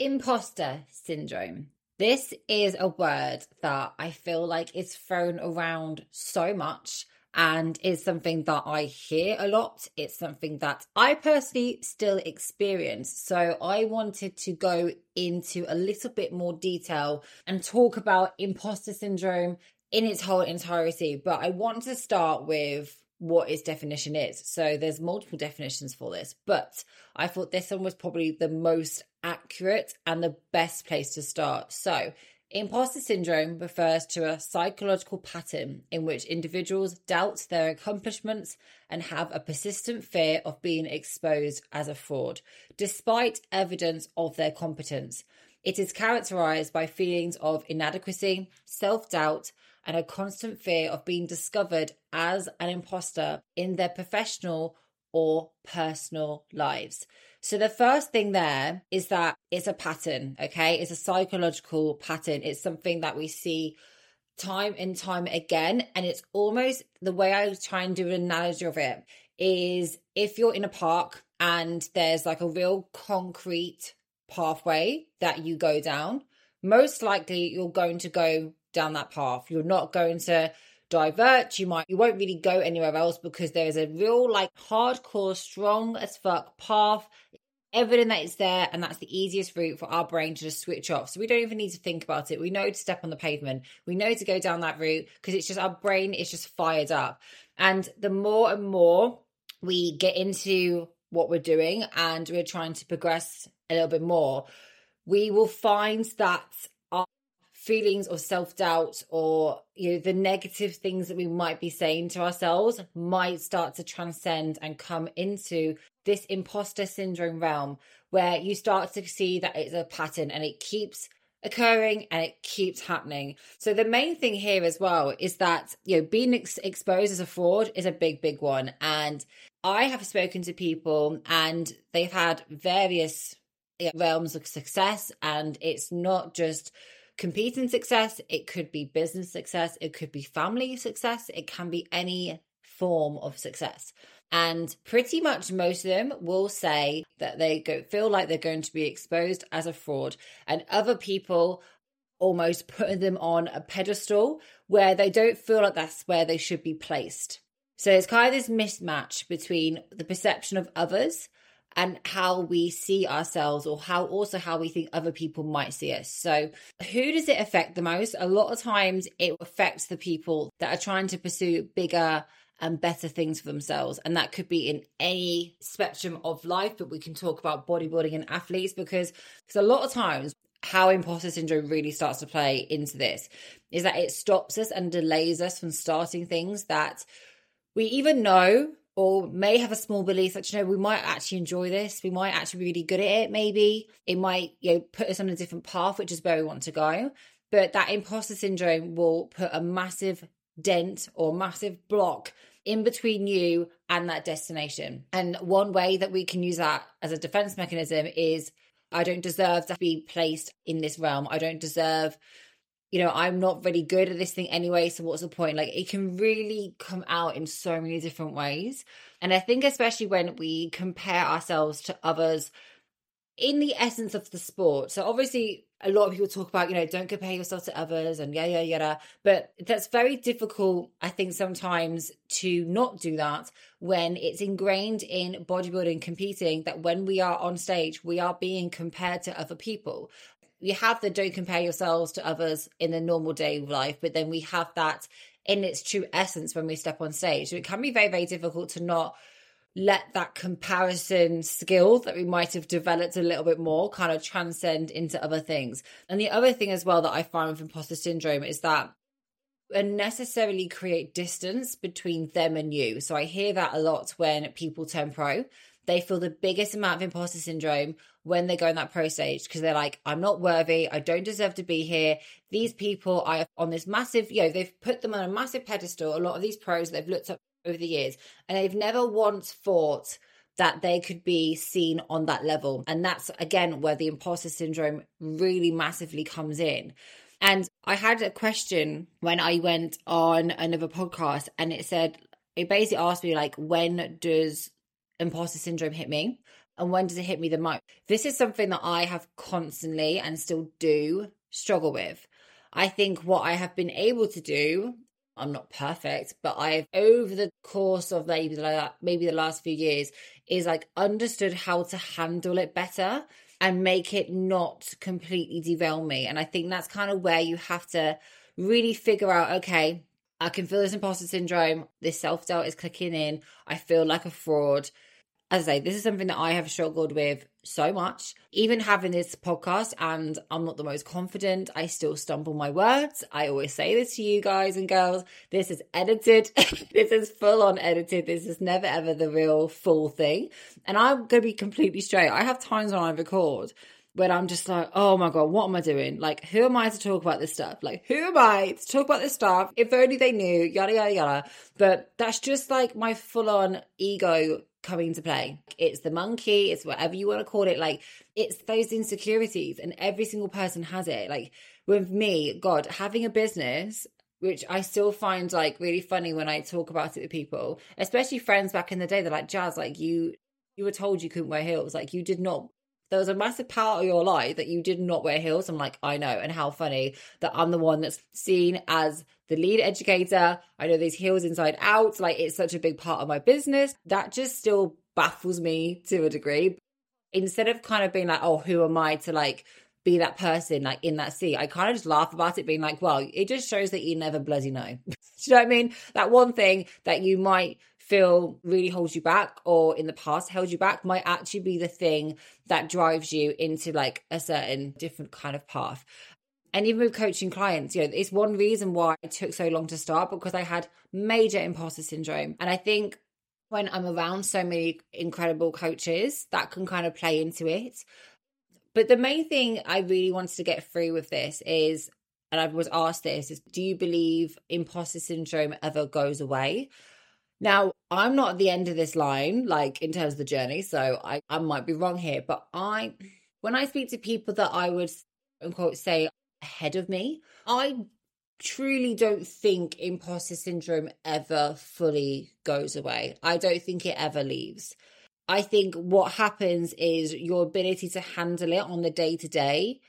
Imposter syndrome. This is a word that I feel like is thrown around so much and is something that I hear a lot. It's something that I personally still experience. So I wanted to go into a little bit more detail and talk about imposter syndrome in its whole entirety. But I want to start with what its definition is. So there's multiple definitions for this, but I thought this one was probably the most accurate and the best place to start. So, imposter syndrome refers to a psychological pattern in which individuals doubt their accomplishments and have a persistent fear of being exposed as a fraud, despite evidence of their competence. It is characterized by feelings of inadequacy, self doubt, and a constant fear of being discovered as an imposter in their professional or personal lives. So the first thing there is that it's a pattern, okay? It's a psychological pattern. It's something that we see time and time again. And it's almost the way I try and do an analogy of it is if you're in a park and there's like a real concrete pathway that you go down, most likely you're going to go down that path. You're not going to divert. You might, you won't really go anywhere else because there is a real, like, hardcore, strong as fuck path. Evident that it's there, and that's the easiest route for our brain to just switch off. So we don't even need to think about it. We know to step on the pavement. We know to go down that route because it's just our brain is just fired up. And the more and more we get into what we're doing and we're trying to progress a little bit more, we will find that our feelings of self-doubt or you know the negative things that we might be saying to ourselves might start to transcend and come into this imposter syndrome realm where you start to see that it's a pattern and it keeps occurring and it keeps happening. So the main thing here as well is that you know being ex- exposed as a fraud is a big big one and I have spoken to people and they've had various realms of success and it's not just competing success, it could be business success, it could be family success, it can be any form of success. And pretty much most of them will say that they go, feel like they're going to be exposed as a fraud, and other people almost put them on a pedestal where they don't feel like that's where they should be placed. So it's kind of this mismatch between the perception of others and how we see ourselves or how also how we think other people might see us. So, who does it affect the most? A lot of times it affects the people that are trying to pursue bigger and better things for themselves. And that could be in any spectrum of life, but we can talk about bodybuilding and athletes because because a lot of times how imposter syndrome really starts to play into this is that it stops us and delays us from starting things that we even know or may have a small belief that you know we might actually enjoy this. We might actually be really good at it maybe. It might you know put us on a different path which is where we want to go. But that imposter syndrome will put a massive dent or massive block in between you and that destination. And one way that we can use that as a defense mechanism is i don't deserve to be placed in this realm. I don't deserve you know, I'm not really good at this thing anyway, so what's the point? Like, it can really come out in so many different ways. And I think, especially when we compare ourselves to others in the essence of the sport. So, obviously, a lot of people talk about, you know, don't compare yourself to others and yeah, yeah, yeah. But that's very difficult, I think, sometimes to not do that when it's ingrained in bodybuilding competing that when we are on stage, we are being compared to other people you have the don't compare yourselves to others in the normal day of life, but then we have that in its true essence when we step on stage. So it can be very, very difficult to not let that comparison skill that we might have developed a little bit more kind of transcend into other things. And the other thing as well that I find with imposter syndrome is that unnecessarily create distance between them and you. So I hear that a lot when people turn pro. They feel the biggest amount of imposter syndrome when they go in that pro stage because they're like, I'm not worthy. I don't deserve to be here. These people are on this massive, you know, they've put them on a massive pedestal. A lot of these pros they've looked up over the years and they've never once thought that they could be seen on that level. And that's again where the imposter syndrome really massively comes in. And I had a question when I went on another podcast and it said, it basically asked me, like, when does imposter syndrome hit me? and when does it hit me the most? This is something that I have constantly and still do struggle with. I think what I have been able to do, I'm not perfect, but I've over the course of maybe the, maybe the last few years is like understood how to handle it better and make it not completely derail me. And I think that's kind of where you have to really figure out okay, I can feel this imposter syndrome. This self doubt is clicking in. I feel like a fraud. As I say, this is something that I have struggled with so much. Even having this podcast, and I'm not the most confident, I still stumble my words. I always say this to you guys and girls this is edited. this is full on edited. This is never ever the real full thing. And I'm going to be completely straight. I have times when I record when I'm just like, oh my God, what am I doing? Like, who am I to talk about this stuff? Like, who am I to talk about this stuff? If only they knew, yada, yada, yada. But that's just like my full on ego coming to play. It's the monkey, it's whatever you want to call it. Like, it's those insecurities, and every single person has it. Like, with me, God, having a business which I still find like really funny when I talk about it with people, especially friends back in the day. They're like, Jazz, like you, you were told you couldn't wear heels. Like you did not there was a massive part of your life that you did not wear heels. I'm like, I know. And how funny that I'm the one that's seen as the lead educator. I know these heels inside out. Like, it's such a big part of my business. That just still baffles me to a degree. Instead of kind of being like, oh, who am I to like be that person like in that seat. I kind of just laugh about it being like, well, it just shows that you never bloody know. Do you know what I mean? That one thing that you might feel really holds you back or in the past held you back might actually be the thing that drives you into like a certain different kind of path. And even with coaching clients, you know, it's one reason why it took so long to start because I had major imposter syndrome. And I think when I'm around so many incredible coaches, that can kind of play into it. But the main thing I really wanted to get through with this is, and I was asked this, is do you believe imposter syndrome ever goes away? Now, I'm not at the end of this line, like in terms of the journey, so I, I might be wrong here, but I, when I speak to people that I would, unquote, say ahead of me, I truly don't think imposter syndrome ever fully goes away. I don't think it ever leaves. I think what happens is your ability to handle it on the day to day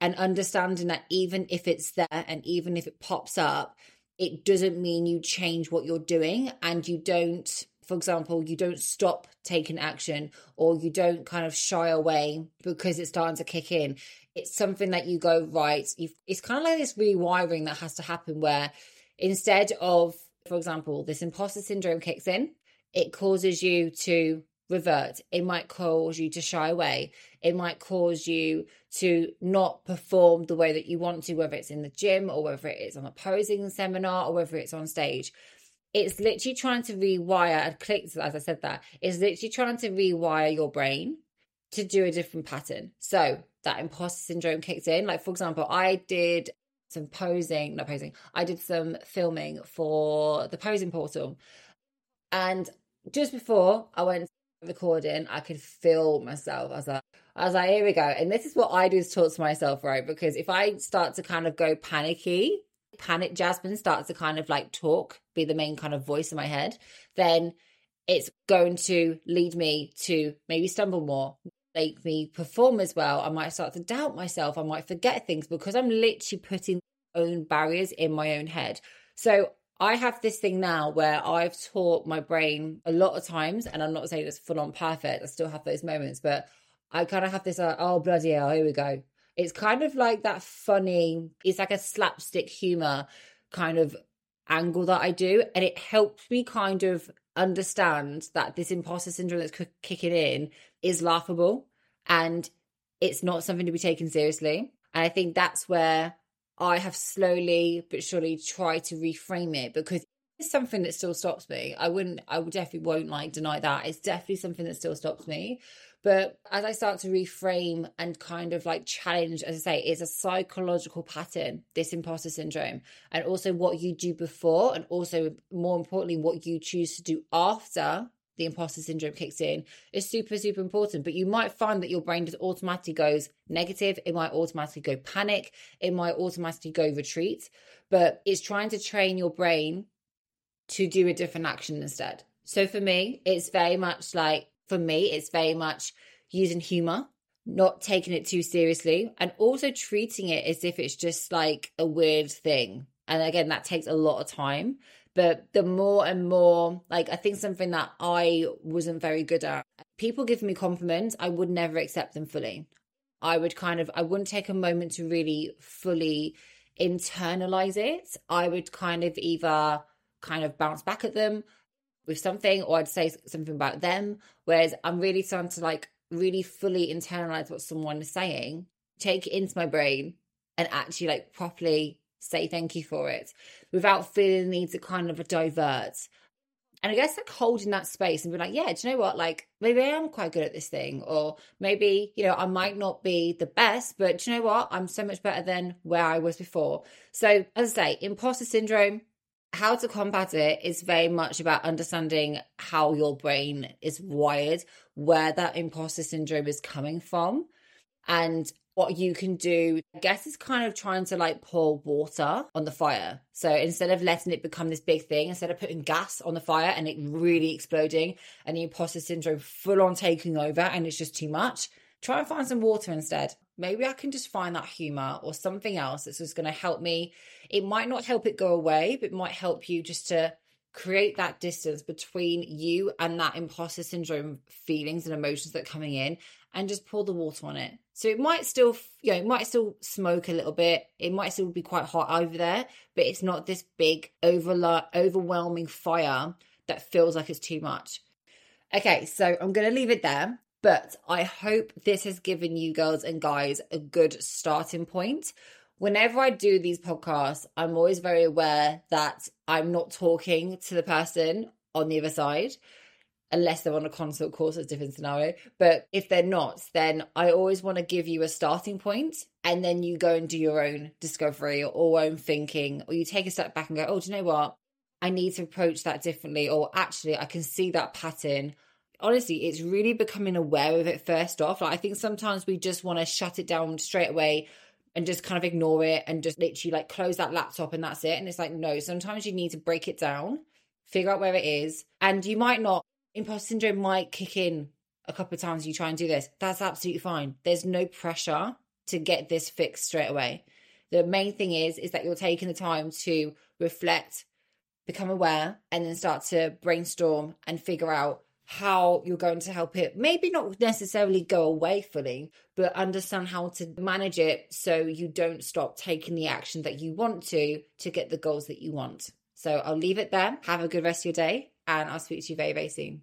and understanding that even if it's there and even if it pops up, it doesn't mean you change what you're doing and you don't for example, you don't stop taking action or you don't kind of shy away because it's starting to kick in. It's something that you go, right, it's kind of like this rewiring that has to happen where instead of, for example, this imposter syndrome kicks in, it causes you to revert. It might cause you to shy away. It might cause you to not perform the way that you want to, whether it's in the gym or whether it's on a posing seminar or whether it's on stage. It's literally trying to rewire and click, as I said that, it's literally trying to rewire your brain to do a different pattern. So that imposter syndrome kicks in. Like, for example, I did some posing, not posing, I did some filming for the posing portal. And just before I went recording, I could feel myself. I was like, I was like, here we go. And this is what I do to talk to myself, right? Because if I start to kind of go panicky, panic Jasmine starts to kind of like talk, be the main kind of voice in my head, then it's going to lead me to maybe stumble more, make me perform as well. I might start to doubt myself. I might forget things because I'm literally putting own barriers in my own head. So I have this thing now where I've taught my brain a lot of times, and I'm not saying it's full on perfect. I still have those moments, but I kind of have this, uh, oh, bloody hell, here we go. It's kind of like that funny, it's like a slapstick humor kind of angle that I do. And it helps me kind of understand that this imposter syndrome that's kicking in is laughable and it's not something to be taken seriously. And I think that's where I have slowly but surely tried to reframe it because it's something that still stops me. I wouldn't, I definitely won't like deny that. It's definitely something that still stops me. But as I start to reframe and kind of like challenge, as I say, it's a psychological pattern, this imposter syndrome, and also what you do before, and also more importantly, what you choose to do after the imposter syndrome kicks in is super, super important. But you might find that your brain just automatically goes negative. It might automatically go panic. It might automatically go retreat. But it's trying to train your brain to do a different action instead. So for me, it's very much like For me, it's very much using humor, not taking it too seriously, and also treating it as if it's just like a weird thing. And again, that takes a lot of time. But the more and more, like, I think something that I wasn't very good at, people give me compliments, I would never accept them fully. I would kind of, I wouldn't take a moment to really fully internalize it. I would kind of either kind of bounce back at them with something or I'd say something about them. Whereas I'm really starting to like really fully internalize what someone is saying, take it into my brain and actually like properly say thank you for it without feeling the need to kind of divert. And I guess like holding that space and be like, yeah, do you know what? Like maybe I am quite good at this thing, or maybe, you know, I might not be the best, but do you know what? I'm so much better than where I was before. So as I say, imposter syndrome, how to combat it is very much about understanding how your brain is wired, where that imposter syndrome is coming from, and what you can do, I guess, is kind of trying to like pour water on the fire. So instead of letting it become this big thing, instead of putting gas on the fire and it really exploding and the imposter syndrome full on taking over and it's just too much, try and find some water instead. Maybe I can just find that humor or something else that's just going to help me. It might not help it go away, but it might help you just to create that distance between you and that imposter syndrome feelings and emotions that are coming in and just pour the water on it. So it might still, you know, it might still smoke a little bit. It might still be quite hot over there, but it's not this big, over overwhelming fire that feels like it's too much. Okay, so I'm going to leave it there. But I hope this has given you girls and guys a good starting point. Whenever I do these podcasts, I'm always very aware that I'm not talking to the person on the other side unless they're on a consult course, it's a different scenario. But if they're not, then I always want to give you a starting point and then you go and do your own discovery or own thinking, or you take a step back and go, oh, do you know what? I need to approach that differently, or actually, I can see that pattern honestly, it's really becoming aware of it first off. Like, I think sometimes we just want to shut it down straight away and just kind of ignore it and just literally like close that laptop and that's it. And it's like, no, sometimes you need to break it down, figure out where it is. And you might not, imposter syndrome might kick in a couple of times you try and do this. That's absolutely fine. There's no pressure to get this fixed straight away. The main thing is, is that you're taking the time to reflect, become aware, and then start to brainstorm and figure out how you're going to help it. Maybe not necessarily go away fully but understand how to manage it so you don't stop taking the action that you want to to get the goals that you want. So i'll leave it there. Have a good rest of your day and i'll speak to you very very soon